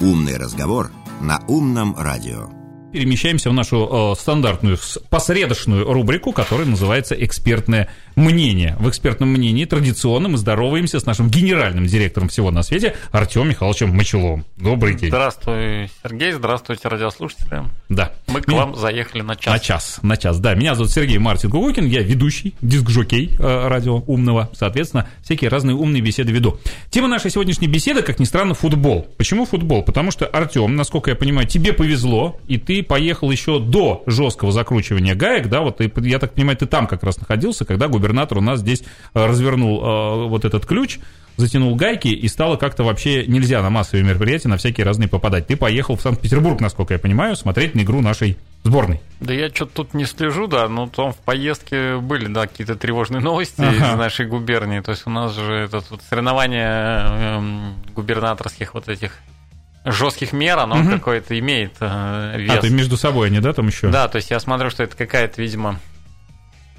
Умный разговор на умном радио перемещаемся в нашу э, стандартную посредочную рубрику, которая называется «Экспертное мнение». В экспертном мнении традиционно мы здороваемся с нашим генеральным директором всего на свете Артемом Михайловичем Мочеловым. Добрый день. Здравствуй, Сергей. Здравствуйте, радиослушатели. Да. Мы к Меня... вам заехали на час. На час, на час, да. Меня зовут Сергей Мартин Кугукин, я ведущий, диск-жокей э, радио умного. Соответственно, всякие разные умные беседы веду. Тема нашей сегодняшней беседы, как ни странно, футбол. Почему футбол? Потому что, Артем, насколько я понимаю, тебе повезло, и ты поехал еще до жесткого закручивания гаек, да, вот ты, я так понимаю, ты там как раз находился, когда губернатор у нас здесь э, развернул э, вот этот ключ, затянул гайки, и стало как-то вообще нельзя на массовые мероприятия, на всякие разные попадать. Ты поехал в Санкт-Петербург, насколько я понимаю, смотреть на игру нашей сборной. Да я что-то тут не слежу, да, но там в поездке были, да, какие-то тревожные новости ага. из нашей губернии. То есть у нас же это вот соревнование эм, губернаторских вот этих жестких мер, оно угу. какое-то имеет э, вес. А, ты между собой они, да, там еще? Да, то есть я смотрю, что это какая-то, видимо,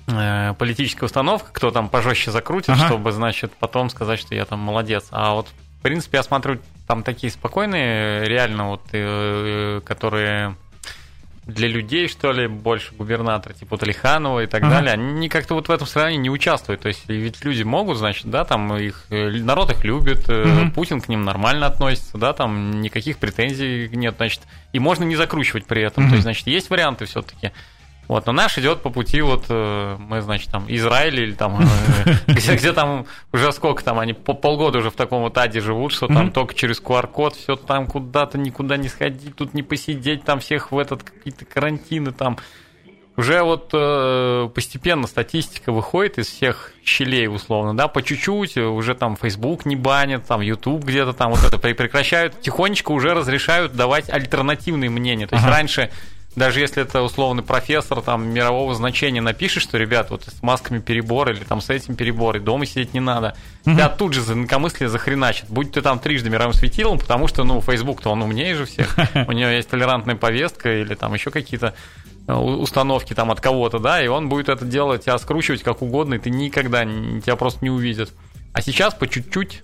э, политическая установка, кто там пожестче закрутит, ага. чтобы, значит, потом сказать, что я там молодец. А вот, в принципе, я смотрю, там такие спокойные, реально, вот, э, которые для людей, что ли, больше губернатора, типа вот Алиханова и так ага. далее, они как-то вот в этом сравнении не участвуют. То есть ведь люди могут, значит, да, там их э, народ их любит, угу. Путин к ним нормально относится, да, там никаких претензий нет, значит, и можно не закручивать при этом. Угу. То есть, значит, есть варианты все-таки. Вот, но наш идет по пути, вот э, мы, значит, там, Израиль или там, э, где, где там уже сколько там, они по полгода уже в таком вот аде живут, что там только через QR-код все там куда-то никуда не сходить, тут не посидеть, там всех в этот какие-то карантины там. Уже вот э, постепенно статистика выходит из всех щелей, условно, да, по чуть-чуть, уже там Facebook не банят, там YouTube где-то там вот это прекращают, тихонечко уже разрешают давать альтернативные мнения. То есть ага. раньше даже если это условный профессор там мирового значения напишет, что, ребят, вот с масками перебор или там с этим перебор, и дома сидеть не надо, угу. тебя тут же за инакомыслие захреначит. Будь ты там трижды мировым светилом, потому что, ну, Facebook-то он умнее же всех, у него есть толерантная повестка или там еще какие-то э, установки там от кого-то, да, и он будет это делать, тебя скручивать как угодно, и ты никогда, тебя просто не увидят. А сейчас по чуть-чуть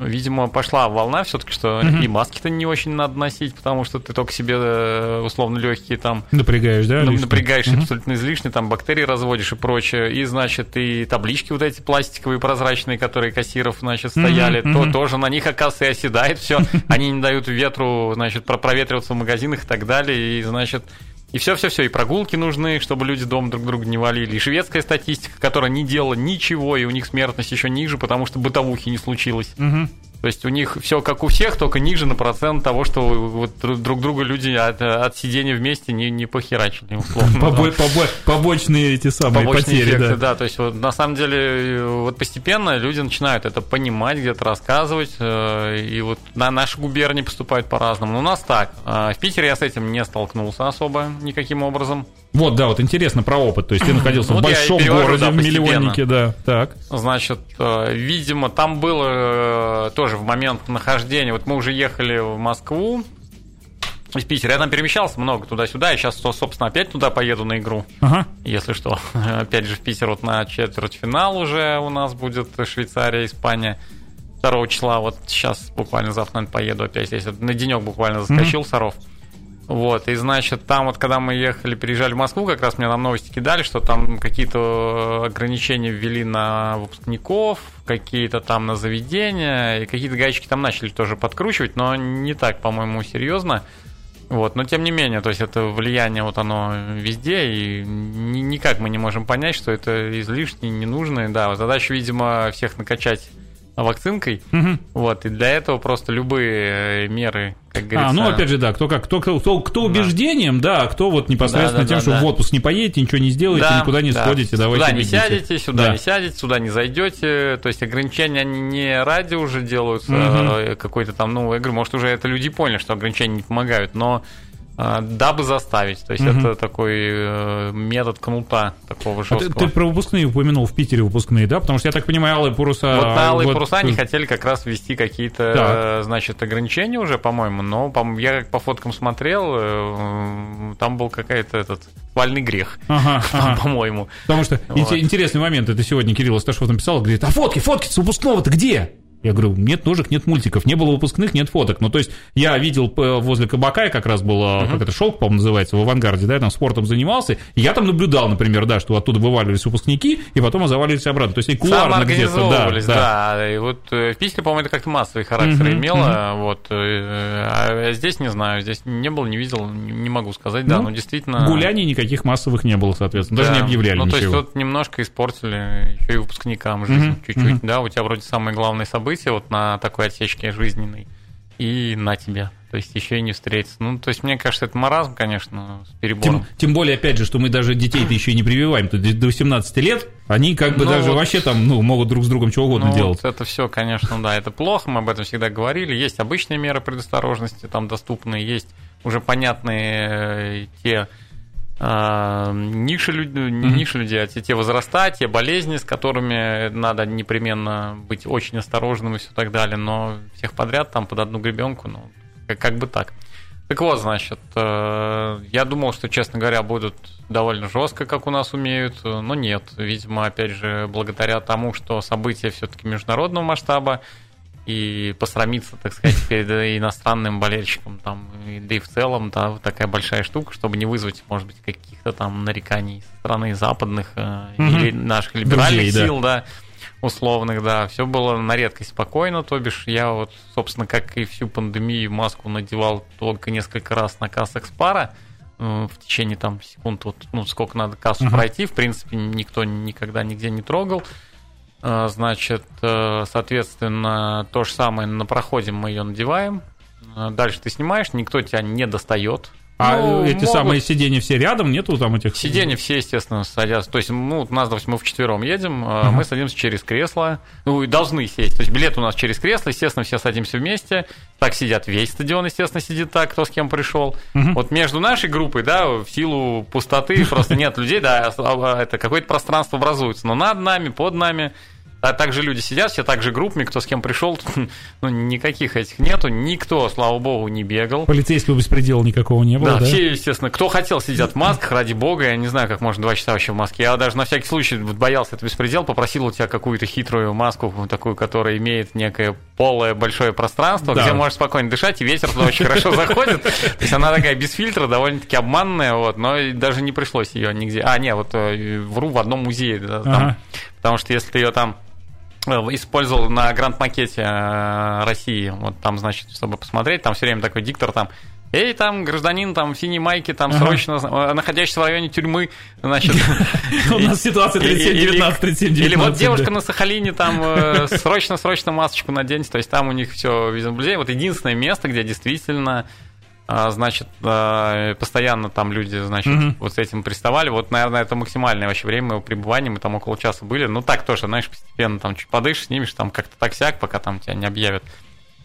Видимо, пошла волна все-таки, что угу. и маски-то не очень надо носить, потому что ты только себе э, условно легкие там напрягаешь, да? Лишние? Напрягаешь угу. абсолютно излишне, там бактерии разводишь и прочее. И, значит, и таблички вот эти пластиковые, прозрачные, которые кассиров, значит, стояли, угу. то тоже на них, оказывается, и оседает все. Они не дают ветру, значит, проветриваться в магазинах и так далее. И, значит, и все-все-все, и прогулки нужны, чтобы люди дом друг друга не валили. И шведская статистика, которая не делала ничего, и у них смертность еще ниже, потому что бытовухи не случилось. Угу. То есть у них все как у всех, только ниже на процент того, что вот друг друга люди от, от сидения вместе не, не похерачили, условно. Побо- побо- побочные эти самые побочные потери, эффекты, да. да. То есть вот, на самом деле вот постепенно люди начинают это понимать, где-то рассказывать, э, и вот на наши губернии поступают по-разному. Но у нас так. А в Питере я с этим не столкнулся особо никаким образом. Вот, да, вот интересно про опыт. То есть ты находился в большом городе, в миллионнике, да. Так. Значит, э, видимо, там было э, тоже в момент нахождения. Вот мы уже ехали в Москву из Питера. Я там перемещался много туда-сюда. И сейчас, собственно, опять туда поеду на игру. Ага. Если что. Опять же, в Питер вот на четвертьфинал уже у нас будет Швейцария, Испания. 2 числа, вот сейчас буквально завтра, наверное, поеду опять. Если на денек буквально заскочил mm-hmm. Саров. Вот, и значит, там вот, когда мы ехали, приезжали в Москву, как раз мне нам новости кидали, что там какие-то ограничения ввели на выпускников, какие-то там на заведения, и какие-то гаечки там начали тоже подкручивать, но не так, по-моему, серьезно. Вот, но тем не менее, то есть это влияние вот оно везде, и никак мы не можем понять, что это излишне, ненужное. Да, задача, видимо, всех накачать вакцинкой. Угу. Вот, и для этого просто любые э, меры, как говорится. А, ну опять же, да, кто как, кто, кто, кто, кто убеждением, да, а кто вот непосредственно да, да, тем, да, что да. в отпуск не поедете, ничего не сделаете, да, никуда не да. сходите, давайте. Сюда не сядете, сюда да. не сядете, сюда не зайдете. То есть ограничения они не ради уже делаются, угу. какой-то там, ну, я говорю, может, уже это люди поняли, что ограничения не помогают, но дабы заставить. То есть угу. это такой э, метод кнута такого жесткого. А ты, ты про выпускные упомянул в Питере выпускные, да? Потому что я так понимаю, алые паруса... Вот на алые вот... паруса они хотели как раз ввести какие-то, так. значит, ограничения уже, по-моему, но по я по фоткам смотрел, э, там был какой-то этот вальный грех, ага, ага. по-моему. Потому что вот. интересный момент, это сегодня Кирилл Асташов написал, говорит, а фотки, фотки с выпускного-то где? Я говорю, нет ножек, нет мультиков, не было выпускных, нет фоток. Ну, то есть я видел возле кабака, как раз было, uh-huh. как это, шелк, по-моему, называется, в авангарде, да, я там спортом занимался, и я там наблюдал, например, да, что оттуда вываливались выпускники, и потом заваливались обратно. То есть и кулуарно где-то, да, да. да. И вот э, в Питере, по-моему, это как-то массовый характер uh-huh, имело, uh-huh. вот. Э, а здесь не знаю, здесь не был, не видел, не могу сказать, да, ну, но действительно... Гуляний никаких массовых не было, соответственно, даже да. не объявляли Ну, ничего. то есть вот немножко испортили еще и выпускникам жизнь uh-huh, чуть-чуть, uh-huh. да, у тебя вроде самое главное событие вот на такой отсечке жизненной, и на тебе. То есть еще и не встретиться. Ну, то есть, мне кажется, это маразм, конечно, с перебором. Тем, тем более, опять же, что мы даже детей-то еще и не прививаем. То есть до 18 лет они как бы ну, даже вот, вообще там ну, могут друг с другом чего угодно ну, делать. Вот это все, конечно, да, это плохо, мы об этом всегда говорили. Есть обычные меры предосторожности, там доступные, есть уже понятные э, те ниши, не ниши людей, а те, те возраста, те болезни, с которыми надо непременно быть очень осторожным и все так далее, но всех подряд там под одну гребенку, ну, как, как бы так. Так вот, значит, э, я думал, что, честно говоря, будут довольно жестко, как у нас умеют, но нет. Видимо, опять же, благодаря тому, что события все-таки международного масштаба, и посрамиться, так сказать, перед иностранным болельщиком, там, да и в целом, да, такая большая штука, чтобы не вызвать, может быть, каких-то там нареканий со стороны западных mm-hmm. или наших либеральных Друзей, сил, да. да, условных, да, все было на редкость спокойно, то бишь я вот, собственно, как и всю пандемию маску надевал только несколько раз на кассах Спара, э, в течение там секунд, вот, ну, сколько надо кассу uh-huh. пройти, в принципе, никто никогда нигде не трогал. А, значит, э, соответственно, то же самое на проходе мы ее надеваем. А, дальше ты снимаешь, никто тебя не достает. А ну, эти могут... самые сиденья все рядом, нету там этих? Сиденья все, естественно, садятся. То есть, ну, у нас, допустим, мы вчетвером едем, uh-huh. мы садимся через кресло, ну, и должны сесть. То есть, билет у нас через кресло, естественно, все садимся вместе. Так сидят весь стадион, естественно, сидит так, кто с кем пришел. Uh-huh. Вот между нашей группой, да, в силу пустоты просто нет людей, да, это какое-то пространство образуется. Но над нами, под нами а также люди сидят, все так же группами, кто с кем пришел, ну, никаких этих нету, никто, слава богу, не бегал. Полицейского беспредела никакого не было, да? Да, все, естественно, кто хотел, сидят в масках, ради бога, я не знаю, как можно два часа вообще в маске. Я даже на всякий случай боялся это беспредел, попросил у тебя какую-то хитрую маску, такую, которая имеет некое полое большое пространство, да. где можешь спокойно дышать, и ветер туда очень хорошо заходит. То есть она такая без фильтра, довольно-таки обманная, вот, но даже не пришлось ее нигде. А, не, вот э, вру в одном музее, потому что если ты ее там использовал на гранд-макете э, России. Вот там, значит, чтобы посмотреть, там все время такой диктор там Эй, там, гражданин, там, в синей майке, там, срочно, э, находящийся в районе тюрьмы, значит... У нас ситуация 37-19, 37-19. Или вот девушка на Сахалине, там, срочно-срочно масочку наденьте, то есть там у них все визуализировано. Вот единственное место, где действительно значит, а, постоянно там люди, значит, угу. вот с этим приставали. Вот, наверное, это максимальное вообще время моего пребывания, мы там около часа были. Ну, так тоже, знаешь, постепенно там чуть подышишь, снимешь, там как-то так-сяк, пока там тебя не объявят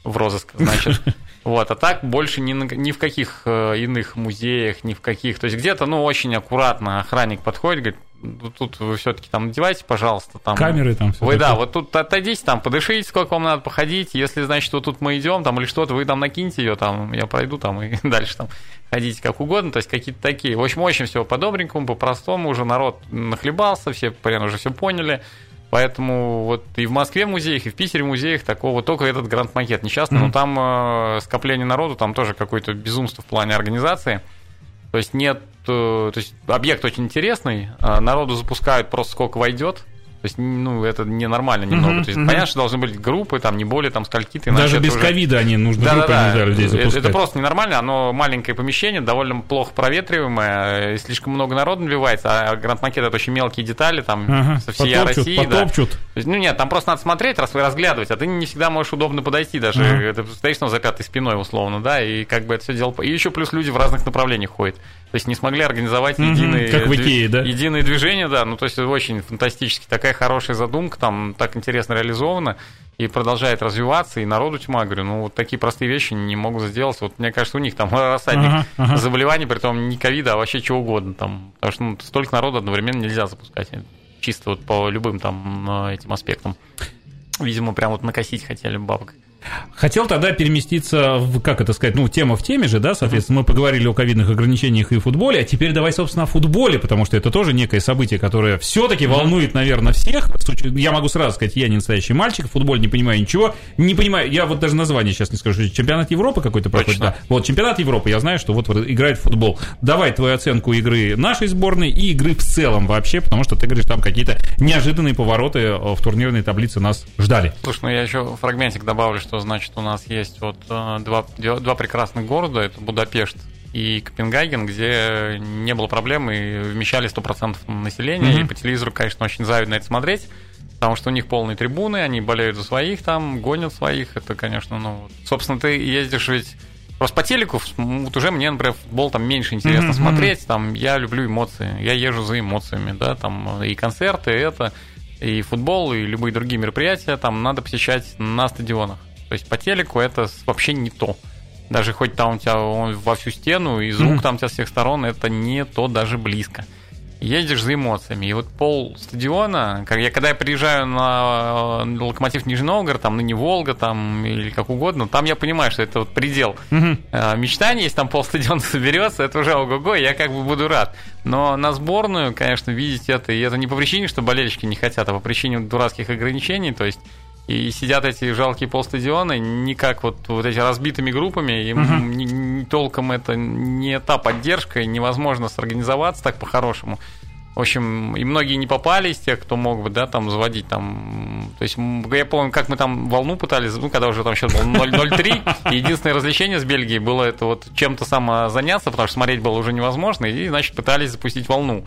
в розыск, значит. Вот, а так больше ни, ни в каких э, иных музеях, ни в каких. То есть где-то, ну, очень аккуратно охранник подходит, говорит, тут вы все-таки там надевайте, пожалуйста, там. Камеры там. Вы, такое. да, вот тут отойдите, там, подышите, сколько вам надо походить. Если, значит, вот тут мы идем, там, или что-то, вы там накиньте ее, там, я пройду, там, и дальше там ходите как угодно. То есть какие-то такие. В общем, очень все по-добренькому, по-простому. Уже народ нахлебался, все, примерно, уже все поняли. Поэтому вот и в Москве в музеях, и в Питере в музеях такого только этот гранд-макет несчастный, mm-hmm. но там э, скопление народу, там тоже какое-то безумство в плане организации. То есть нет, э, то есть объект очень интересный, а народу запускают просто сколько войдет, есть, ну, это ненормально немного. Uh-huh, То есть, uh-huh. понятно, что должны быть группы, там, не более там скольки-то. Даже без ковида уже... они нужны да, группы да, да. людей запускать. Это, это просто ненормально, оно маленькое помещение, довольно плохо проветриваемое, слишком много народу набивается, а Гранд Макет это очень мелкие детали, там, uh-huh. со всей потопчут, России. Потопчут. Да. есть, ну, нет, там просто надо смотреть, раз разглядывать, а ты не всегда можешь удобно подойти даже. Uh-huh. Ты стоишь ну, за пятой спиной, условно, да, и как бы это все дело... И еще плюс люди в разных направлениях ходят. То есть не смогли организовать единые, как в Икее, да? единые движения, да. Ну, то есть очень фантастически. Такая хорошая задумка, там так интересно реализована и продолжает развиваться, и народу тьма, говорю, ну, вот такие простые вещи не могут сделать. Вот мне кажется, у них там рассадник ага, ага. заболеваний, при том не ковида, а вообще чего угодно там. Потому что ну, столько народу одновременно нельзя запускать. Чисто вот по любым там этим аспектам. Видимо, прям вот накосить хотели бабок. Хотел тогда переместиться в, как это сказать, ну, тема в теме же, да, соответственно, мы поговорили о ковидных ограничениях и футболе, а теперь давай, собственно, о футболе, потому что это тоже некое событие, которое все-таки волнует, наверное, всех. Я могу сразу сказать, я не настоящий мальчик, в футболе не понимаю ничего, не понимаю, я вот даже название сейчас не скажу, чемпионат Европы какой-то проходит, да. Вот, чемпионат Европы, я знаю, что вот играет в футбол. Давай твою оценку игры нашей сборной и игры в целом вообще, потому что ты говоришь, там какие-то неожиданные повороты э, в турнирной таблице нас ждали. Слушай, ну я еще фрагментик добавлю, что значит у нас есть вот э, два, два прекрасных города, это Будапешт и Копенгаген, где не было проблем и вмещали 100% населения, mm-hmm. и по телевизору, конечно, очень завидно это смотреть, потому что у них полные трибуны, они болеют за своих там, гонят своих, это, конечно, ну, собственно, ты ездишь ведь Просто по телеку вот уже мне, например, футбол там меньше интересно mm-hmm. смотреть. Там я люблю эмоции. Я езжу за эмоциями, да, там и концерты, и это, и футбол, и любые другие мероприятия там надо посещать на стадионах. То есть по телеку это вообще не то. Даже хоть там у тебя он во всю стену, и звук mm-hmm. там у тебя с всех сторон, это не то даже близко. Ездишь за эмоциями. И вот пол стадиона, как я, когда я приезжаю на э, локомотив Нижний Новгород, там, ныне Волга, там, или как угодно, там я понимаю, что это вот предел mm-hmm. мечтаний, если там пол стадиона соберется, это уже ого-го, я как бы буду рад. Но на сборную, конечно, видеть это, и это не по причине, что болельщики не хотят, а по причине дурацких ограничений, то есть и сидят эти жалкие полстадиона, не как вот, вот эти разбитыми группами, им uh-huh. не, не, толком это не та поддержка, и невозможно сорганизоваться так по-хорошему. В общем, и многие не попали из тех, кто мог бы, да, там, заводить там... То есть, я помню, как мы там волну пытались, ну, когда уже там счет был 0-3, единственное развлечение с Бельгией было это вот чем-то самозаняться, потому что смотреть было уже невозможно, и, значит, пытались запустить волну.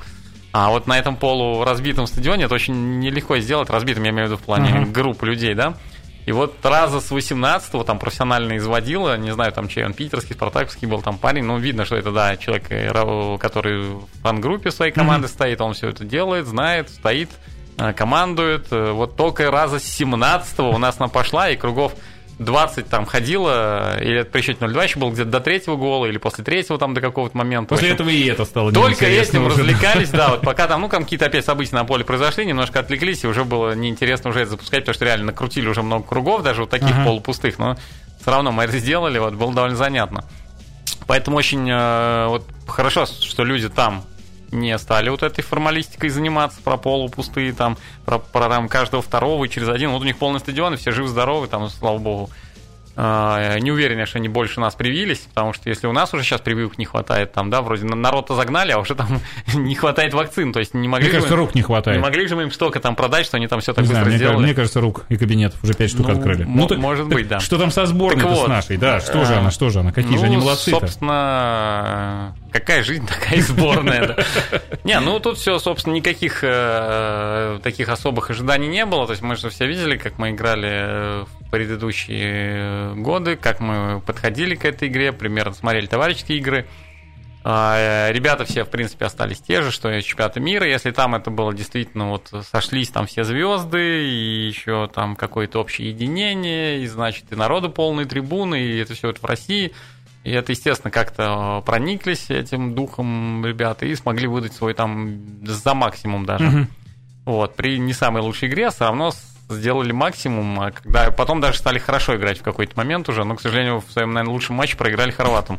А вот на этом полуразбитом стадионе это очень нелегко сделать, разбитым, я имею в виду в плане uh-huh. группы людей, да. И вот раза с 18-го там профессионально изводила, не знаю, там чей он, питерский, спартаковский был там парень, ну, видно, что это, да, человек, э, который в фан-группе своей команды mm-hmm. стоит, он все это делает, знает, стоит, э, командует. Э, вот только раза с 17-го у нас она пошла, и кругов 20 там ходила, или при счете 0-2 еще был где-то до третьего гола, или после третьего там до какого-то момента. После этого и это стало Только этим уже. развлекались, да, вот пока там, ну, там какие-то опять события на поле произошли, немножко отвлеклись, и уже было неинтересно уже это запускать, потому что реально накрутили уже много кругов, даже вот таких ага. полупустых, но все равно мы это сделали, вот, было довольно занятно. Поэтому очень э, вот хорошо, что люди там не стали вот этой формалистикой заниматься про полупустые, там, про, про там, каждого второго и через один. Вот у них полный стадион, и все живы-здоровы, там, слава богу. А, не уверен, что они больше нас привились, потому что если у нас уже сейчас прививок не хватает, там, да, вроде народ-то загнали, а уже там не хватает вакцин, то есть не могли Мне кажется, им, рук не хватает. Не могли же мы им столько там продать, что они там все так не быстро знаю, сделали. Мне, мне кажется, рук и кабинетов уже пять штук ну, открыли. Ну, так, может быть, да. Что там со сборной вот, с нашей, да, что же она, что же она, какие ну, же они молодцы собственно, какая жизнь, такая сборная. Не, ну тут все, собственно, никаких э, таких особых ожиданий не было, то есть мы же все видели, как мы играли в предыдущие годы, как мы подходили к этой игре, примерно смотрели товарищеские игры. А, э, ребята все, в принципе, остались те же, что и чемпионаты мира. Если там это было действительно, вот сошлись там все звезды, и еще там какое-то общее единение, и, значит, и народу полные трибуны, и это все вот в России. И это, естественно, как-то прониклись этим духом ребята и смогли выдать свой там за максимум даже. Угу. Вот, при не самой лучшей игре все равно сделали максимум, а когда потом даже стали хорошо играть в какой-то момент уже, но, к сожалению, в своем, наверное, лучшем матче проиграли хорватам.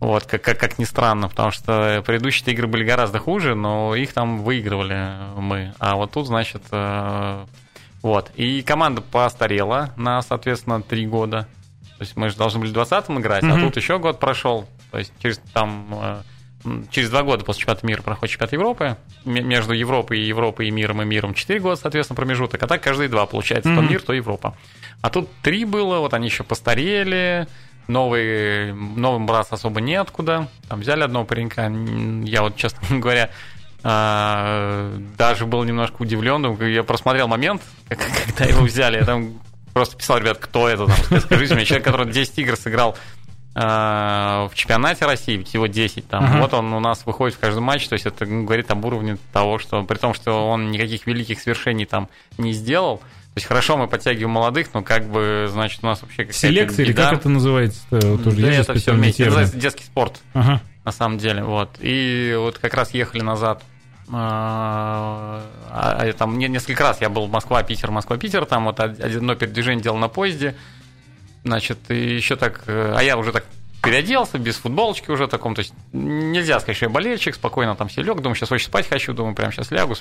Вот, как, как, как ни странно, потому что предыдущие игры были гораздо хуже, но их там выигрывали мы. А вот тут, значит, э, вот. И команда постарела на, соответственно, три года. То есть мы же должны были в 20-м играть, mm-hmm. а тут еще год прошел. То есть через там э, через два года после чемпионата мира проходит чемпионат Европы. Между Европой и Европой и миром и миром 4 года, соответственно, промежуток. А так каждые два получается. Mm-hmm. То мир, то Европа. А тут три было, вот они еще постарели. Новый, новым браться особо неоткуда. Там взяли одного паренька. Я вот, честно говоря, а, даже был немножко удивлен. Я просмотрел момент, когда его взяли. Я там просто писал, ребят, кто это там? Скажите мне, человек, который 10 игр сыграл в чемпионате России, всего 10 там. Uh-huh. Вот он у нас выходит в каждый матч, то есть это говорит об уровне того, что при том, что он никаких великих свершений там не сделал. То есть хорошо мы подтягиваем молодых, но как бы, значит, у нас вообще какая-то Селекция или как это называется? Тоже да, есть это все вместе. Это называется детский спорт, ага. на самом деле. Вот. И вот как раз ехали назад а, а, там несколько раз я был Москва-Питер, Москва-Питер, там вот одно передвижение делал на поезде, значит, и еще так, э, а я уже так переоделся, без футболочки уже таком, то есть нельзя сказать, что я болельщик, спокойно там все лег, думаю, сейчас очень спать хочу, думаю, прямо сейчас лягу,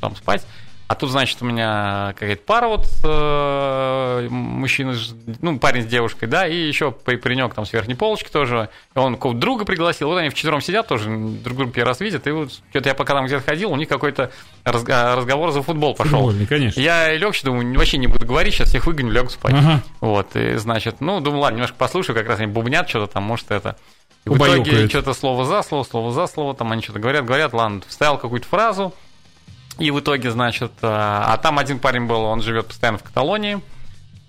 там спать. А тут, значит, у меня какая-то пара вот э, мужчина, ну, парень с девушкой, да, и еще паренек там с верхней полочки тоже. Он какого-то друга пригласил. Вот они вчетвером сидят тоже, друг друга первый раз видят. И вот что-то я пока там где-то ходил, у них какой-то разговор за футбол пошел. Футбольный, конечно. Я лег, думаю, вообще не буду говорить, сейчас всех выгоню, лягу спать. Ага. Вот, и, значит, ну, думаю, ладно, немножко послушаю, как раз они бубнят что-то там, может, это... И в итоге что-то слово за слово, слово за слово, там они что-то говорят, говорят, ладно, вставил какую-то фразу, и в итоге, значит, э, а там один парень был, он живет постоянно в Каталонии,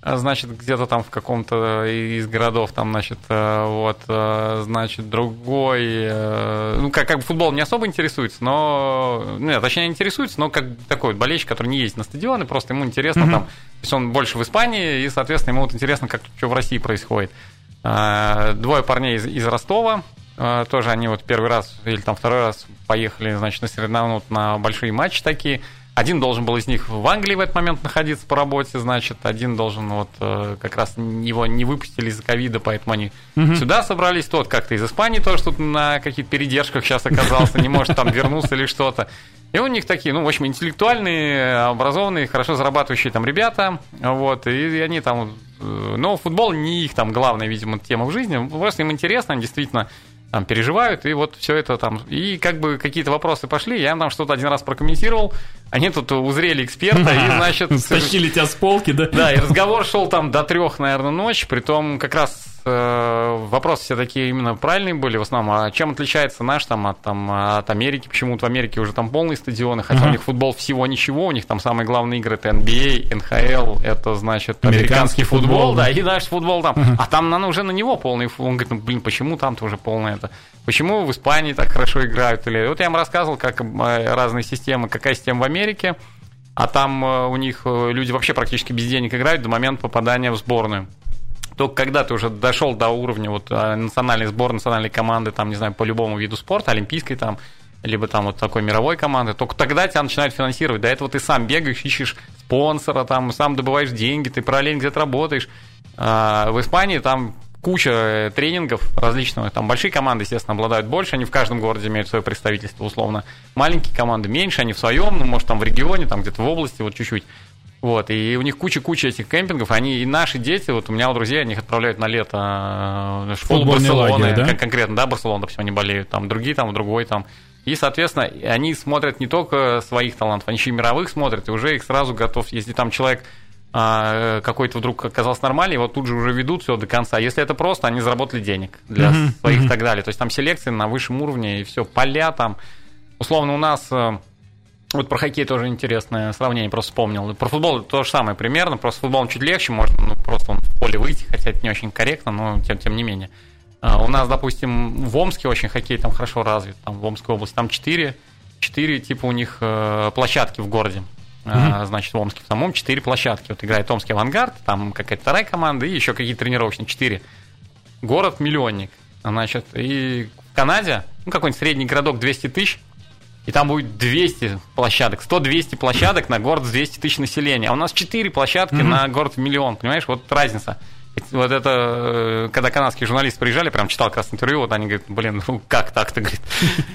э, значит, где-то там в каком-то из городов, там, значит, э, вот, значит, другой, ну, как, как бы футбол не особо интересуется, но, нет, точнее, интересуется, но как такой вот болельщик, который не ездит на стадионы, просто ему интересно mm-hmm. там, то есть он больше в Испании, и, соответственно, ему вот интересно, как что в России происходит. Двое парней из, из Ростова, а, тоже они вот первый раз или там второй раз поехали, значит, на соревнования на большие матчи такие. Один должен был из них в Англии в этот момент находиться по работе, значит, один должен вот э, как раз его не выпустили из-за ковида, поэтому они угу. сюда собрались. Тот как-то из Испании тоже тут на каких-то передержках сейчас оказался, не может там вернуться или что-то. И у них такие, ну, в общем, интеллектуальные, образованные, хорошо зарабатывающие там ребята, вот, и они там... Э, но футбол не их там главная, видимо, тема в жизни, просто им интересно, они действительно там переживают, и вот все это там. И как бы какие-то вопросы пошли, я там что-то один раз прокомментировал, они тут узрели эксперта, и, значит... Стащили тебя с полки, да? Да, и разговор шел там до трех, наверное, ночи, при том как раз э, вопросы все такие именно правильные были в основном. А чем отличается наш там от, там, от Америки? Почему-то в Америке уже там полные стадионы, хотя uh-huh. у них футбол всего ничего, у них там самые главные игры это NBA, NHL, это значит американский, американский футбол, футбол, да, и наш футбол там. Uh-huh. А там на, уже на него полный. Он говорит, ну блин, почему там-то уже полное это? Почему в Испании так хорошо играют? Или вот я вам рассказывал, как э, разные системы, какая система в Америке, а там э, у них э, люди вообще практически без денег играют до момента попадания в сборную. Только когда ты уже дошел до уровня вот национальной сборной, национальной команды, там, не знаю, по любому виду спорта, олимпийской там, либо там вот такой мировой команды, только тогда тебя начинают финансировать. До этого ты сам бегаешь, ищешь спонсора, там, сам добываешь деньги, ты параллельно где-то работаешь. А в Испании там куча э, тренингов различного. Там большие команды, естественно, обладают больше, они в каждом городе имеют свое представительство, условно. Маленькие команды меньше, они в своем, ну, может, там в регионе, там где-то в области, вот чуть-чуть. Вот, и у них куча-куча этих кемпингов, они и наши дети, вот у меня у друзей, они их отправляют на лето э, школу Барселоны, лагерь, да? конкретно, да, Барселона, допустим, они болеют, там другие, там другой, там. И, соответственно, они смотрят не только своих талантов, они еще и мировых смотрят, и уже их сразу готов, если там человек а, какой-то вдруг оказался нормальный, его тут же уже ведут все до конца. Если это просто, они заработали денег для mm-hmm. своих и так далее. То есть там селекции на высшем уровне и все, поля там. Условно у нас э, вот про хоккей тоже интересное сравнение, просто вспомнил. Про футбол то же самое примерно, просто футбол чуть легче, можно ну, просто в поле выйти, хотя это не очень корректно, но тем, тем не менее. А, у нас, допустим, в Омске очень хоккей там хорошо развит, там в Омской области, там 4, 4 типа у них э, площадки в городе mm-hmm. значит, в Омске. В самом четыре площадки. Вот играет Омский авангард, там какая-то вторая команда и еще какие-то тренировочные. Четыре. Город-миллионник. Значит, и в Канаде, ну, какой-нибудь средний городок 200 тысяч, и там будет 200 площадок, 100-200 площадок на город с 200 тысяч населения. А у нас 4 площадки mm-hmm. на город в миллион, понимаешь? Вот разница вот это, э, когда канадские журналисты приезжали, прям читал как раз интервью, вот они говорят, блин, ну как так-то, говорит.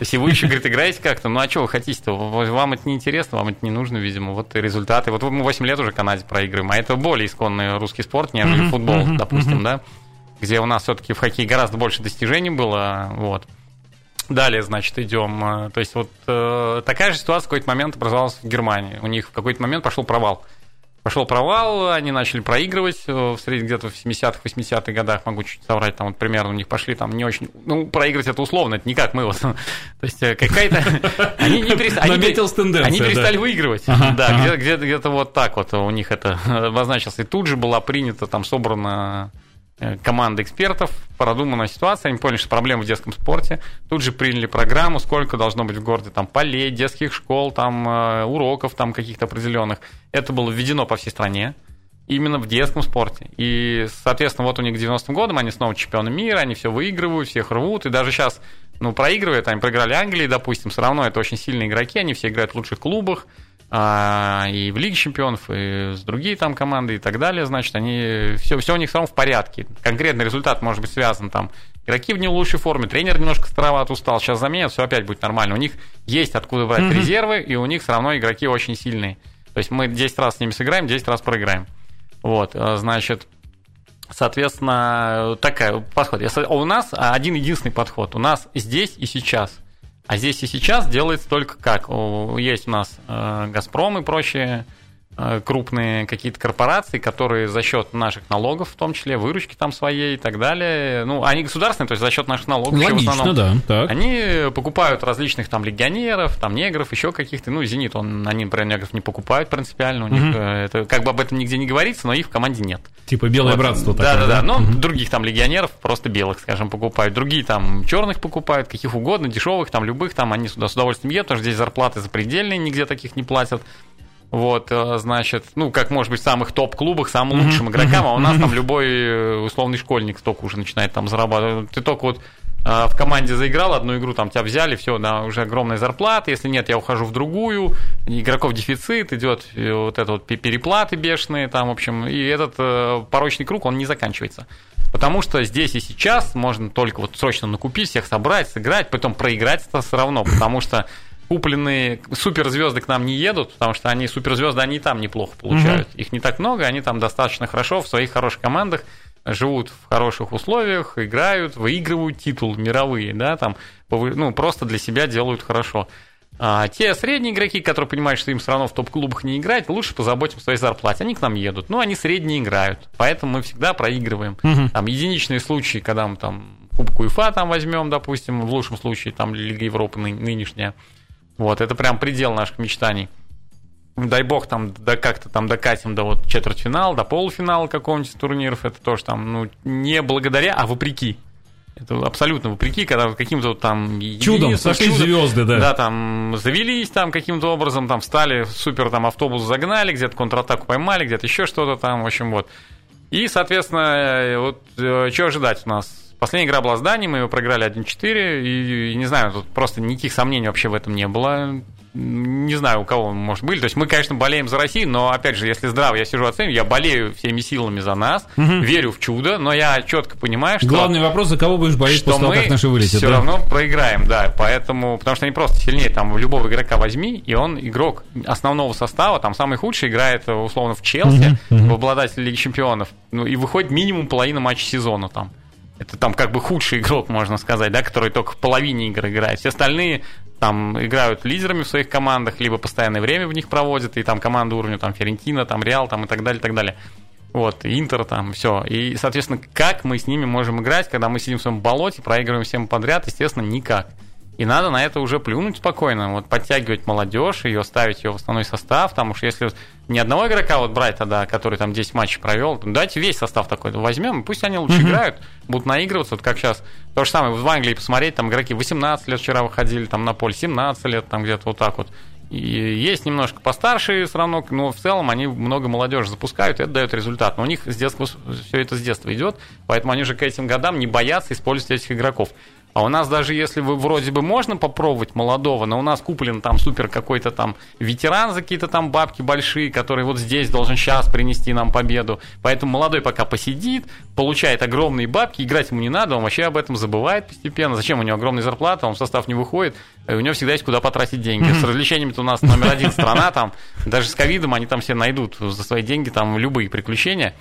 Если вы еще, говорит, играете как-то, ну а что вы хотите-то? Вам это не интересно, вам это не нужно, видимо. Вот результаты. Вот мы 8 лет уже Канаде проигрываем, а это более исконный русский спорт, нежели футбол, допустим, да? Где у нас все-таки в хоккее гораздо больше достижений было, вот. Далее, значит, идем. Э, то есть вот э, такая же ситуация в какой-то момент образовалась в Германии. У них в какой-то момент пошел провал. Пошел провал, они начали проигрывать э, в среднем где-то в 70-х, 80-х годах, могу чуть соврать, там вот примерно у них пошли там не очень... Ну, проигрывать это условно, это не как мы вот. То есть э, какая-то... Они не перестали... Они перестали выигрывать. Да, где-то вот так вот у них это обозначилось. И тут же была принята, там собрана команда экспертов, продуманная ситуация, они поняли, что проблема в детском спорте, тут же приняли программу, сколько должно быть в городе там полей, детских школ, там э, уроков там каких-то определенных. Это было введено по всей стране, именно в детском спорте. И, соответственно, вот у них к 90-м годам они снова чемпионы мира, они все выигрывают, всех рвут, и даже сейчас, ну, проигрывают, они проиграли Англии, допустим, все равно это очень сильные игроки, они все играют в лучших клубах, а, и в Лиге чемпионов, и с другие там команды и так далее, значит, они все, все у них равно в порядке. Конкретный результат может быть связан там игроки в не лучшей форме, тренер немножко староват устал, сейчас заменят, все опять будет нормально. У них есть откуда брать mm-hmm. резервы, и у них все равно игроки очень сильные. То есть мы 10 раз с ними сыграем, 10 раз проиграем. Вот, э, значит, соответственно, такая подход. У нас один единственный подход. У нас здесь и сейчас. А здесь и сейчас делается только как? Есть у нас э, Газпром и прочие крупные какие-то корпорации, которые за счет наших налогов, в том числе выручки там своей и так далее, ну, они государственные, то есть за счет наших налогов. Логично, в основном, да. Так. Они покупают различных там легионеров, там негров, еще каких-то, ну, Зенит, он, они, например, негров не покупают принципиально, у них угу. это как бы об этом нигде не говорится, но их в команде нет. Типа белое вот. братство такое, да? Да, да, но угу. других там легионеров просто белых, скажем, покупают, другие там черных покупают, каких угодно, дешевых, там любых, там они сюда с удовольствием едут, потому что здесь зарплаты запредельные, нигде таких не платят. Вот, э, значит, ну, как может быть в самых топ-клубах, самым лучшим игрокам, а у нас там любой э, условный школьник только уже начинает там зарабатывать. Ты только вот э, в команде заиграл одну игру, там тебя взяли, все, да, уже огромная зарплата. Если нет, я ухожу в другую. Игроков дефицит, идет вот это вот переплаты бешеные, там, в общем, и этот порочный круг, он не заканчивается. Потому что здесь и сейчас можно только вот срочно накупить, всех собрать, сыграть, потом проиграть это все равно, потому что купленные суперзвезды к нам не едут, потому что они суперзвезды, они и там неплохо получают. Mm-hmm. Их не так много, они там достаточно хорошо в своих хороших командах живут в хороших условиях, играют, выигрывают титул мировые, да, там, ну, просто для себя делают хорошо. А те средние игроки, которые понимают, что им все равно в топ-клубах не играть, лучше позаботимся о своей зарплате. Они к нам едут. Ну, они средние играют. Поэтому мы всегда проигрываем. Угу. Там единичные случаи, когда мы там Кубку УЕФА там возьмем, допустим, в лучшем случае, там Лига Европы нынешняя. Вот, это прям предел наших мечтаний. Дай бог, там, да как-то там докатим до вот четвертьфинала, до полуфинала какого-нибудь турниров. Это тоже там, ну, не благодаря, а вопреки. Это абсолютно вопреки, когда каким-то там... Чудом, сошли чудом, звезды, да. Да, там завелись там каким-то образом, там встали, супер там автобус загнали, где-то контратаку поймали, где-то еще что-то там, в общем, вот. И, соответственно, вот э, что ожидать у нас? Последняя игра была с Данией, мы ее проиграли 1-4, и, и не знаю, тут просто никаких сомнений вообще в этом не было. Не знаю, у кого, может, были. То есть мы, конечно, болеем за Россию, но, опять же, если здраво я сижу оцениваю, я болею всеми силами за нас, угу. верю в чудо, но я четко понимаю, что... Главный вопрос, за кого будешь болеть после того, как наши вылетят, все да? равно проиграем, да, поэтому... Потому что они просто сильнее, там, любого игрока возьми, и он игрок основного состава, там, самый худший играет, условно, в Челси, угу. в обладателе Лиги Чемпионов, ну, и выходит минимум половина матча сезона там. Это там как бы худший игрок, можно сказать, да, который только в половине игр играет. Все остальные там играют лидерами в своих командах, либо постоянное время в них проводят, и там команда уровня там Ферентина, там Реал, там и так далее, и так далее. Вот, Интер там, все. И, соответственно, как мы с ними можем играть, когда мы сидим в своем болоте, проигрываем всем подряд, естественно, никак. И надо на это уже плюнуть спокойно, вот подтягивать молодежь, ее ставить ее в основной состав, там уж если не одного игрока вот брать тогда, который там 10 матчей провел, дайте весь состав такой возьмем, пусть они лучше mm-hmm. играют, будут наигрываться, вот как сейчас. То же самое в Англии посмотреть, там игроки 18 лет вчера выходили там на поле, 17 лет, там где-то вот так вот. И есть немножко постарше все равно, но в целом они много молодежи запускают, и это дает результат. Но у них с детства, все это с детства идет, поэтому они же к этим годам не боятся использовать этих игроков. А у нас даже если вы вроде бы можно попробовать молодого, но у нас куплен там супер какой-то там ветеран за какие-то там бабки большие, который вот здесь должен сейчас принести нам победу. Поэтому молодой пока посидит, получает огромные бабки, играть ему не надо, он вообще об этом забывает постепенно. Зачем у него огромная зарплата, он в состав не выходит, у него всегда есть куда потратить деньги. С развлечениями-то у нас номер один страна, там, даже с ковидом они там все найдут за свои деньги там любые приключения.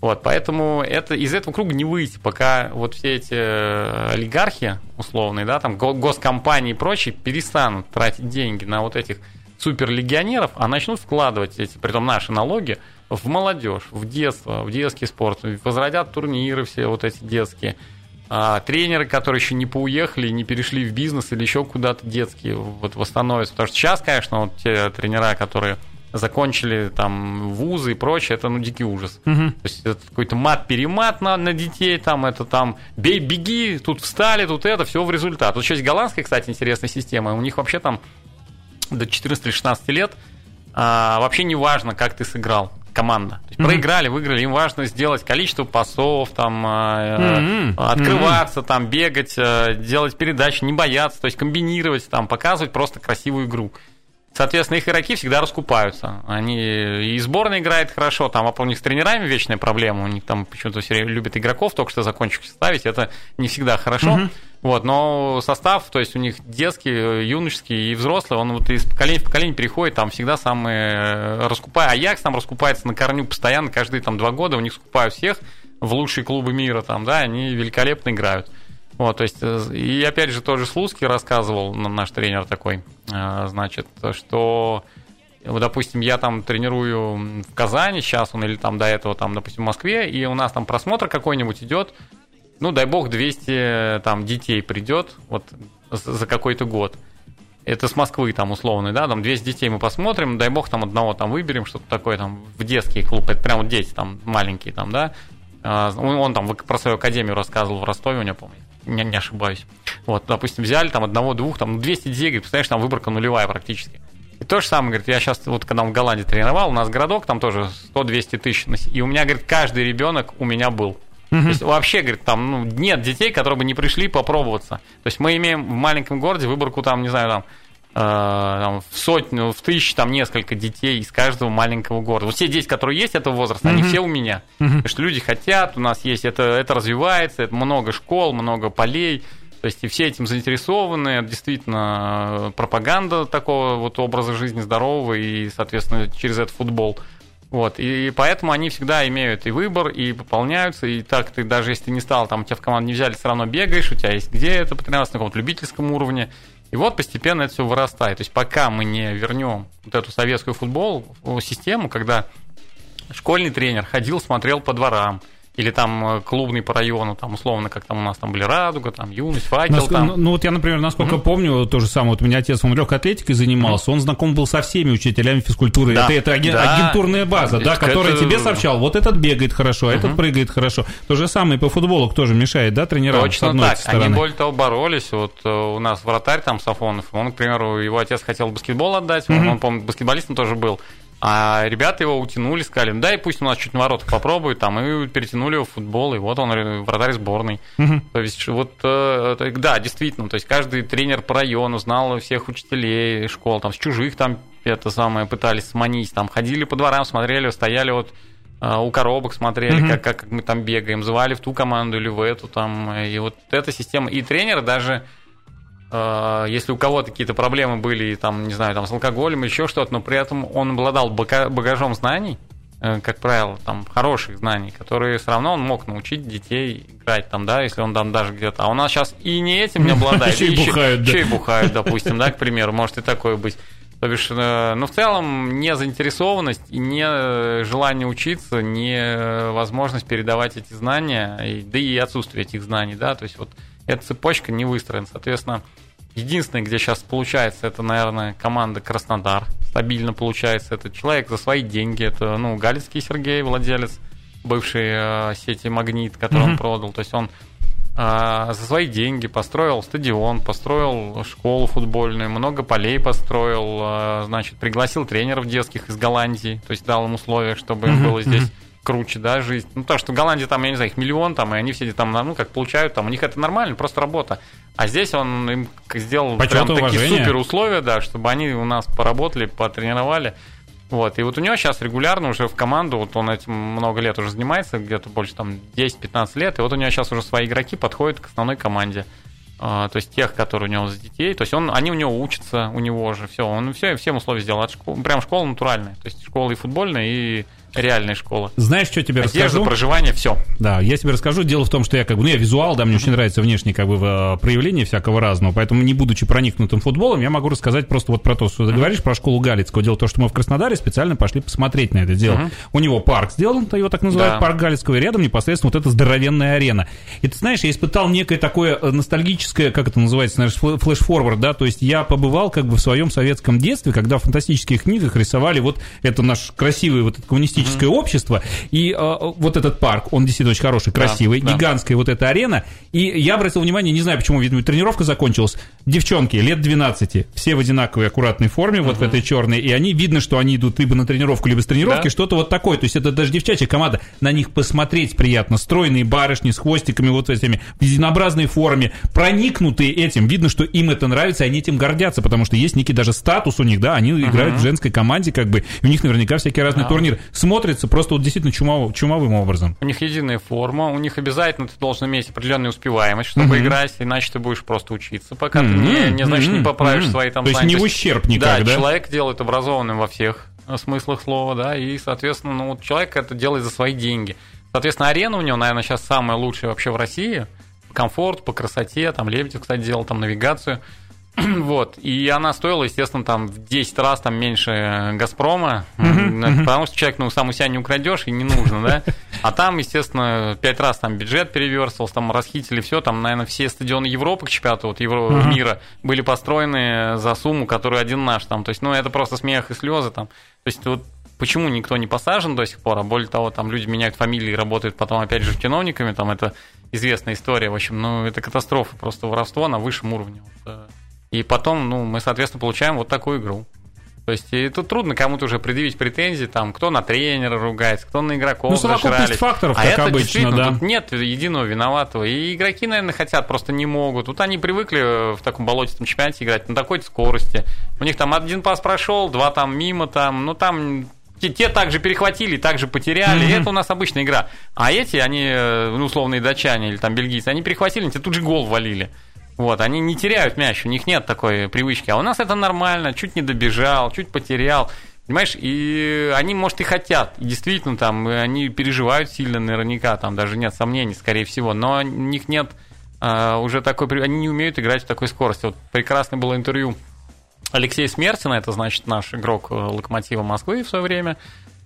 Вот, поэтому это, из этого круга не выйти, пока вот все эти э, олигархи условные, да, там госкомпании и прочие перестанут тратить деньги на вот этих суперлегионеров, а начнут вкладывать эти, притом наши налоги, в молодежь, в детство, в детский спорт, возродят турниры все вот эти детские. А тренеры, которые еще не поуехали, не перешли в бизнес или еще куда-то детские, вот восстановятся. Потому что сейчас, конечно, вот те тренера, которые закончили там вузы и прочее, это ну дикий ужас. Угу. То есть это какой-то мат-перемат на, на детей, там это там бей, беги, тут встали, тут это, все в результат. Вот еще есть голландская, кстати, интересная система. У них вообще там до 14-16 лет а, вообще не важно, как ты сыграл команда. То есть mm-hmm. проиграли, выиграли, им важно сделать количество пасов, там, mm-hmm. открываться, mm-hmm. там, бегать, э, делать передачи, не бояться, то есть комбинировать, там, показывать просто красивую игру. Соответственно, их игроки всегда раскупаются. Они и сборная играет хорошо, там, а у них с тренерами вечная проблема, у них там почему-то все время любят игроков только что закончив ставить, это не всегда хорошо. Угу. Вот, но состав, то есть у них детский, юношеский и взрослый, он вот из поколения в поколение переходит, там всегда самые э, раскупая. Аякс там раскупается на корню постоянно, каждые там два года у них скупают всех в лучшие клубы мира, там, да, они великолепно играют. Вот, то есть, э, и опять же, тоже Слуцкий рассказывал, наш тренер такой, э, значит, что, допустим, я там тренирую в Казани сейчас, он или там до этого, там, допустим, в Москве, и у нас там просмотр какой-нибудь идет, ну, дай бог, 200 там детей придет вот за какой-то год. Это с Москвы там условный, да, там 200 детей мы посмотрим, дай бог там одного там выберем, что-то такое там в детский клуб, это прям вот дети там маленькие там, да. Он, он там про свою академию рассказывал в Ростове, у него, помню, не, не ошибаюсь. Вот, допустим, взяли там одного-двух, там 200 детей, говорит, представляешь, там выборка нулевая практически. И то же самое, говорит, я сейчас, вот когда в Голландии тренировал, у нас городок, там тоже 100-200 тысяч, и у меня, говорит, каждый ребенок у меня был. Угу. То есть вообще, говорит, там ну, нет детей, которые бы не пришли попробоваться. То есть мы имеем в маленьком городе выборку там, не знаю, там, там в сотню, в тысячу, там несколько детей из каждого маленького города. Вот все дети, которые есть этого возраста, угу. они все у меня. Угу. Потому что люди хотят, у нас есть, это, это развивается, это много школ, много полей. То есть и все этим заинтересованы, действительно пропаганда такого вот образа жизни здорового и, соответственно, через это футбол. Вот, и поэтому они всегда имеют и выбор, и пополняются, и так ты даже если ты не стал, там тебя в команду не взяли, все равно бегаешь, у тебя есть где это потренироваться на каком-то любительском уровне. И вот постепенно это все вырастает. То есть пока мы не вернем вот эту советскую футбол систему, когда школьный тренер ходил, смотрел по дворам, или там э, клубный по району, там условно, как там у нас там были Радуга, там Юность, Факел. Наск... Там. Ну, ну вот я, например, насколько mm-hmm. помню, то же самое, вот у меня отец, он легкой атлетикой занимался, mm-hmm. он знаком был со всеми учителями физкультуры. Да. Это, это аген... да. агентурная база, да, это... которая тебе сообщал, вот этот бегает хорошо, а mm-hmm. этот прыгает хорошо. То же самое по футболу тоже мешает, да, тренерам Точно с одной так. Стороны. Они более того боролись. Вот э, у нас вратарь там Сафонов, он, к примеру, его отец хотел баскетбол отдать, mm-hmm. он, он, помню, баскетболистом тоже был. А ребята его утянули, сказали, да, и пусть у нас чуть на воротах попробует, там, и перетянули его в футбол, и вот он вратарь сборной. Угу. То есть, вот, э, да, действительно, то есть каждый тренер по району знал всех учителей школ, там, с чужих там это самое пытались сманить, там, ходили по дворам, смотрели, стояли вот э, у коробок смотрели, угу. как, как мы там бегаем, звали в ту команду или в эту там, и вот эта система, и тренер даже если у кого-то какие-то проблемы были, там, не знаю, там, с алкоголем, еще что-то, но при этом он обладал багажом знаний, э, как правило, там, хороших знаний, которые все равно он мог научить детей играть там, да, если он там даже где-то. А у нас сейчас и не этим не обладает. Еще и бухают, Еще и бухают, допустим, да, к примеру, может и такое быть. То бишь, э, ну, в целом, не заинтересованность и не желание учиться, не возможность передавать эти знания, да и отсутствие этих знаний, да, то есть вот эта цепочка не выстроена. Соответственно, единственное, где сейчас получается, это, наверное, команда Краснодар. Стабильно получается. Это человек за свои деньги. Это, ну, Галицкий Сергей, владелец бывшей э, сети Магнит, который mm-hmm. он продал. То есть он э, за свои деньги построил стадион, построил школу футбольную, много полей построил, э, значит, пригласил тренеров детских из Голландии, то есть дал им условия, чтобы им было здесь круче, да, жизнь. Ну, то, что в Голландии там, я не знаю, их миллион там, и они все там, ну, как получают, там, у них это нормально, просто работа. А здесь он им сделал Почет прям такие супер условия, да, чтобы они у нас поработали, потренировали. Вот, и вот у него сейчас регулярно уже в команду, вот он этим много лет уже занимается, где-то больше там 10-15 лет, и вот у него сейчас уже свои игроки подходят к основной команде. А, то есть тех, которые у него за детей, то есть он, они у него учатся, у него же, все, он все, всем условия сделал от школы, прям школа натуральная, то есть школа и футбольная, и реальная школа. Знаешь, что тебе Одежда, расскажу? проживание, все. Да, я тебе расскажу. Дело в том, что я как бы, ну, я визуал, да, мне очень нравится внешнее как бы э, проявление всякого разного, поэтому не будучи проникнутым футболом, я могу рассказать просто вот про то, что ты говоришь, про школу Галицкого. Дело в том, что мы в Краснодаре специально пошли посмотреть на это дело. У него парк сделан, его так называют, да. парк Галицкого, и рядом непосредственно вот эта здоровенная арена. И ты знаешь, я испытал некое такое э, ностальгическое, как это называется, наверное, флеш-форвард, да, то есть я побывал как бы в своем советском детстве, когда в фантастических книгах рисовали вот это наш красивый вот этот коммунистический туристическое mm-hmm. общество, и э, вот этот парк, он действительно очень хороший, красивый, да, гигантская да. вот эта арена, и я обратил внимание, не знаю почему, видимо, тренировка закончилась, девчонки лет 12, все в одинаковой аккуратной форме, mm-hmm. вот в этой черной, и они, видно, что они идут либо на тренировку, либо с тренировки, да. что-то вот такое, то есть это даже девчачья команда, на них посмотреть приятно, стройные барышни с хвостиками вот этими, в единообразной форме, проникнутые этим, видно, что им это нравится, и они этим гордятся, потому что есть некий даже статус у них, да, они uh-huh. играют в женской команде, как бы, у них наверняка всякие разные uh-huh. турниры. Смотрится просто вот действительно чумов, чумовым образом. У них единая форма, у них обязательно ты должен иметь определенную успеваемость, чтобы uh-huh. играть, иначе ты будешь просто учиться, пока uh-huh. ты не, не значит, не поправишь uh-huh. свои там То есть не в ущерб никак, да? Да, человек делает образованным во всех смыслах слова, да, и, соответственно, ну, вот человек это делает за свои деньги. Соответственно, арена у него, наверное, сейчас самая лучшая вообще в России. Комфорт, по красоте, там Лебедев, кстати, делал там навигацию. Вот. И она стоила, естественно, там в 10 раз там меньше Газпрома, потому что человек, ну, сам у себя не украдешь и не нужно, да. А там, естественно, 5 раз там бюджет переверстывался, там расхитили все, там, наверное, все стадионы Европы к чемпионату вот, Евро... мира были построены за сумму, которую один наш там. То есть, ну, это просто смех и слезы там. То есть, вот почему никто не посажен до сих пор, а более того, там люди меняют фамилии, работают потом опять же чиновниками, там это известная история, в общем, ну, это катастрофа, просто воровство на высшем уровне. Вот, э, и потом, ну, мы, соответственно, получаем вот такую игру. То есть и тут трудно кому-то уже предъявить претензии, там, кто на тренера ругается, кто на игроков ну, зажрались. факторов, а как это обычно, действительно, да. тут нет единого виноватого. И игроки, наверное, хотят, просто не могут. Вот они привыкли в таком болотистом чемпионате играть на такой скорости. У них там один пас прошел, два там мимо, там, ну там те, те также перехватили, также потеряли. Mm-hmm. Это у нас обычная игра. А эти, они, э, ну, условные датчане или там бельгийцы, они перехватили, тебе тут же гол валили. Вот, они не теряют мяч, у них нет такой привычки. А у нас это нормально, чуть не добежал, чуть потерял. Понимаешь, и они, может, и хотят. И действительно, там, они переживают сильно наверняка, там даже нет сомнений, скорее всего. Но у них нет а, уже такой... Они не умеют играть в такой скорости. Вот прекрасное было интервью Алексея Смертина, это, значит, наш игрок э, Локомотива Москвы в свое время,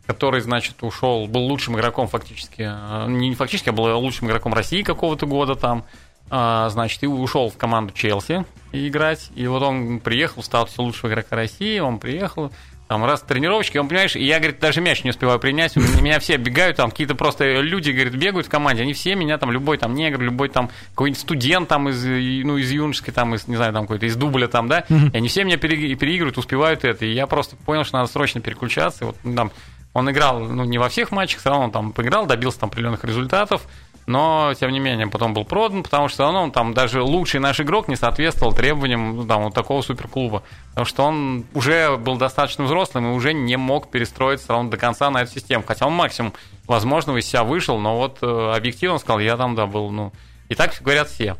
который, значит, ушел, был лучшим игроком фактически, э, не фактически, а был лучшим игроком России какого-то года там, значит, и ушел в команду Челси играть. И вот он приехал в статусе лучшего игрока России, он приехал, там раз тренировочки, он, понимаешь, и я, говорит, даже мяч не успеваю принять, меня все бегают, там. Какие-то просто люди, говорит, бегают в команде, они все меня там, любой там негр, любой там какой-нибудь студент там из, ну, из юношеской, там, из, не знаю, там какой-то, из дубля там, да, и они все меня переигрывают, успевают это, и я просто понял, что надо срочно переключаться, и вот там он играл, ну, не во всех матчах, все равно он там поиграл, добился там определенных результатов, но, тем не менее, потом был продан, потому что ну, там даже лучший наш игрок не соответствовал требованиям ну, там, вот такого суперклуба. Потому что он уже был достаточно взрослым и уже не мог перестроиться равно до конца на эту систему. Хотя он максимум возможного из себя вышел, но вот э, объективно сказал, я там, да, был, ну... И так говорят все.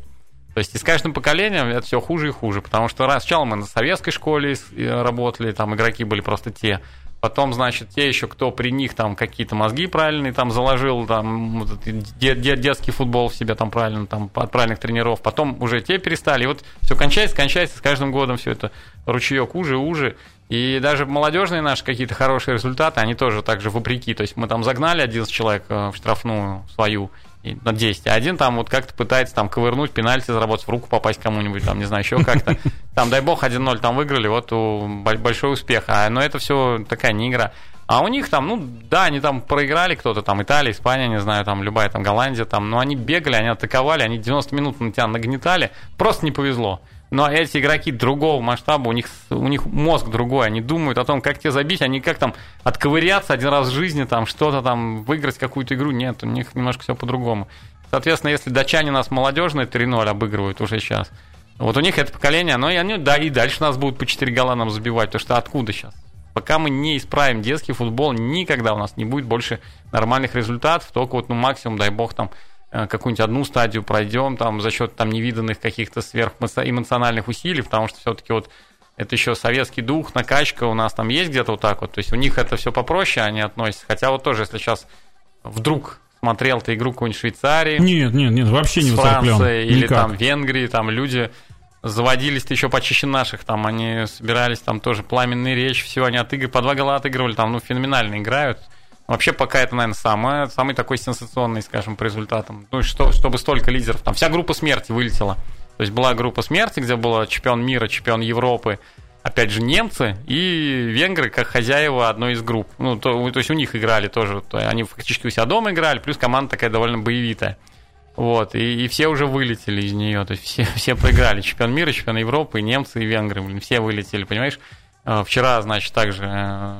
То есть и с каждым поколением это все хуже и хуже, потому что сначала мы на советской школе э, работали, там игроки были просто те, Потом, значит, те еще, кто при них там какие-то мозги правильные там заложил, там дет, дет, детский футбол в себя там правильно, там от правильных тренеров. Потом уже те перестали. И вот все кончается, кончается, с каждым годом все это ручеек уже, уже. И даже молодежные наши какие-то хорошие результаты, они тоже так же вопреки. То есть мы там загнали 11 человек э, в штрафную свою, на 10. А один там вот как-то пытается там ковырнуть, пенальти заработать, в руку попасть кому-нибудь, там, не знаю, еще как-то. Там, дай бог, 1-0 там выиграли, вот большой успех. А, но это все такая не игра. А у них там, ну, да, они там проиграли кто-то, там, Италия, Испания, не знаю, там, любая там Голландия, там, но они бегали, они атаковали, они 90 минут на тебя нагнетали, просто не повезло. Но эти игроки другого масштаба, у них, у них мозг другой, они думают о том, как тебе забить, они как там отковыряться один раз в жизни, там что-то там, выиграть какую-то игру, нет, у них немножко все по-другому. Соответственно, если датчане нас молодежные 3-0 обыгрывают уже сейчас, вот у них это поколение, но и они, да, и дальше нас будут по 4 гола нам забивать, потому что откуда сейчас? Пока мы не исправим детский футбол, никогда у нас не будет больше нормальных результатов, только вот, ну, максимум, дай бог, там, Э, какую-нибудь одну стадию пройдем там за счет там невиданных каких-то сверхэмоциональных усилий, потому что все-таки вот это еще советский дух, накачка у нас там есть где-то вот так вот. То есть у них это все попроще, они относятся. Хотя вот тоже, если сейчас вдруг смотрел ты игру какой-нибудь Швейцарии. Нет, нет, нет, вообще не Франции или Никак. там Венгрии, там люди заводились-то еще почище наших, там они собирались, там тоже пламенные речь, все, они отыгрывали, по два гола отыгрывали, там, ну, феноменально играют. Вообще пока это, наверное, самое, самый такой сенсационный, скажем, по результатам. Ну, что, чтобы столько лидеров. Там вся группа смерти вылетела. То есть была группа смерти, где был чемпион мира, чемпион Европы, опять же, немцы и венгры как хозяева одной из групп. Ну, то, то есть у них играли тоже, то они фактически у себя дома играли, плюс команда такая довольно боевитая. Вот, и, и все уже вылетели из нее, то есть все, все проиграли. Чемпион мира, чемпион Европы, немцы, и венгры, блин, все вылетели, понимаешь? А, вчера, значит, также, э,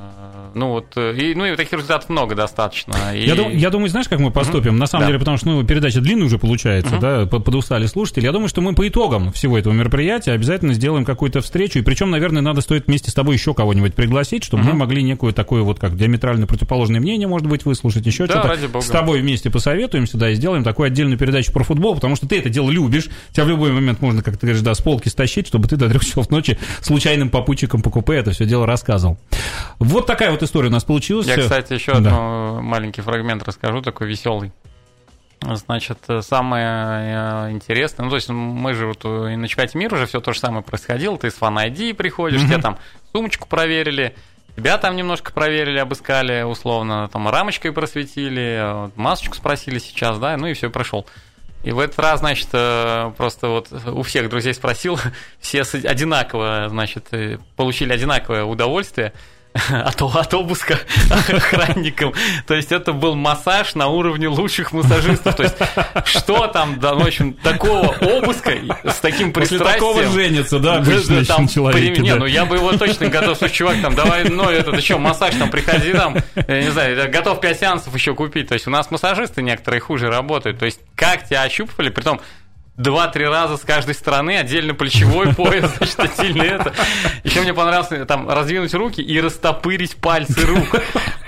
ну вот, э, и, ну и таких результатов много достаточно. И... Я, дум, я думаю, знаешь, как мы поступим? Uh-huh. На самом да. деле, потому что ну, передача длинная уже получается, uh-huh. да, подустали слушатели. Я думаю, что мы по итогам всего этого мероприятия обязательно сделаем какую-то встречу, и причем, наверное, надо стоит вместе с тобой еще кого-нибудь пригласить, чтобы uh-huh. мы могли некую такое вот как диаметрально противоположное мнение, может быть, выслушать, еще да, что-то. С тобой вместе посоветуемся, да, и сделаем такую отдельную передачу про футбол, потому что ты это дело любишь, тебя в любой момент можно, как ты говоришь, да, с полки стащить, чтобы ты до трех часов ночи случайным попутчиком по это все дело рассказывал. Вот такая вот история у нас получилась. Я, кстати, еще да. один маленький фрагмент расскажу, такой веселый. Значит, самое э, интересное, ну, то есть мы же вот и на чемпионате мира уже все то же самое происходило, ты с фан ID приходишь, mm-hmm. тебя там сумочку проверили, тебя там немножко проверили, обыскали, условно, там рамочкой просветили, масочку спросили сейчас, да, ну и все, прошел. И в этот раз, значит, э, просто вот у всех друзей спросил, все одинаково, значит, э, получили одинаковое удовольствие – от, от обыска охранникам. То есть это был массаж на уровне лучших массажистов. То есть что там, да, в общем, такого обыска с таким пристрастием. После такого женится, да, обычно там, человеке, Не, да. ну я бы его точно готов, слушай, чувак, там, давай, ну, это, что, массаж там, приходи там, я не знаю, готов 5 сеансов еще купить. То есть у нас массажисты некоторые хуже работают. То есть как тебя ощупывали, при том, два-три раза с каждой стороны, отдельно плечевой пояс, значит, отдельно это. Еще мне понравилось там раздвинуть руки и растопырить пальцы рук.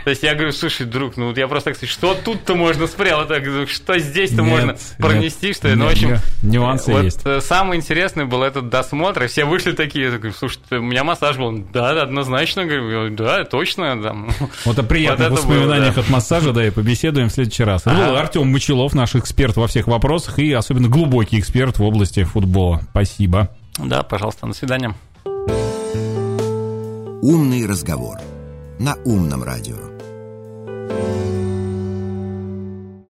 То есть я говорю, слушай, друг, ну я просто так что тут-то можно спрятать, что здесь-то можно пронести, что ну, в общем, нюансы вот есть. Э, самое интересное был этот досмотр, и все вышли такие, я говорю, слушай, у меня массаж был, да, однозначно, говорю, да, точно, да. Вот о приятных вот воспоминаниях было, да. от массажа, да, и побеседуем в следующий раз. Это был Артем Мочелов, наш эксперт во всех вопросах и особенно глубокий эксперт в области футбола. Спасибо. Да, пожалуйста, до свидания. Умный разговор на умном радио.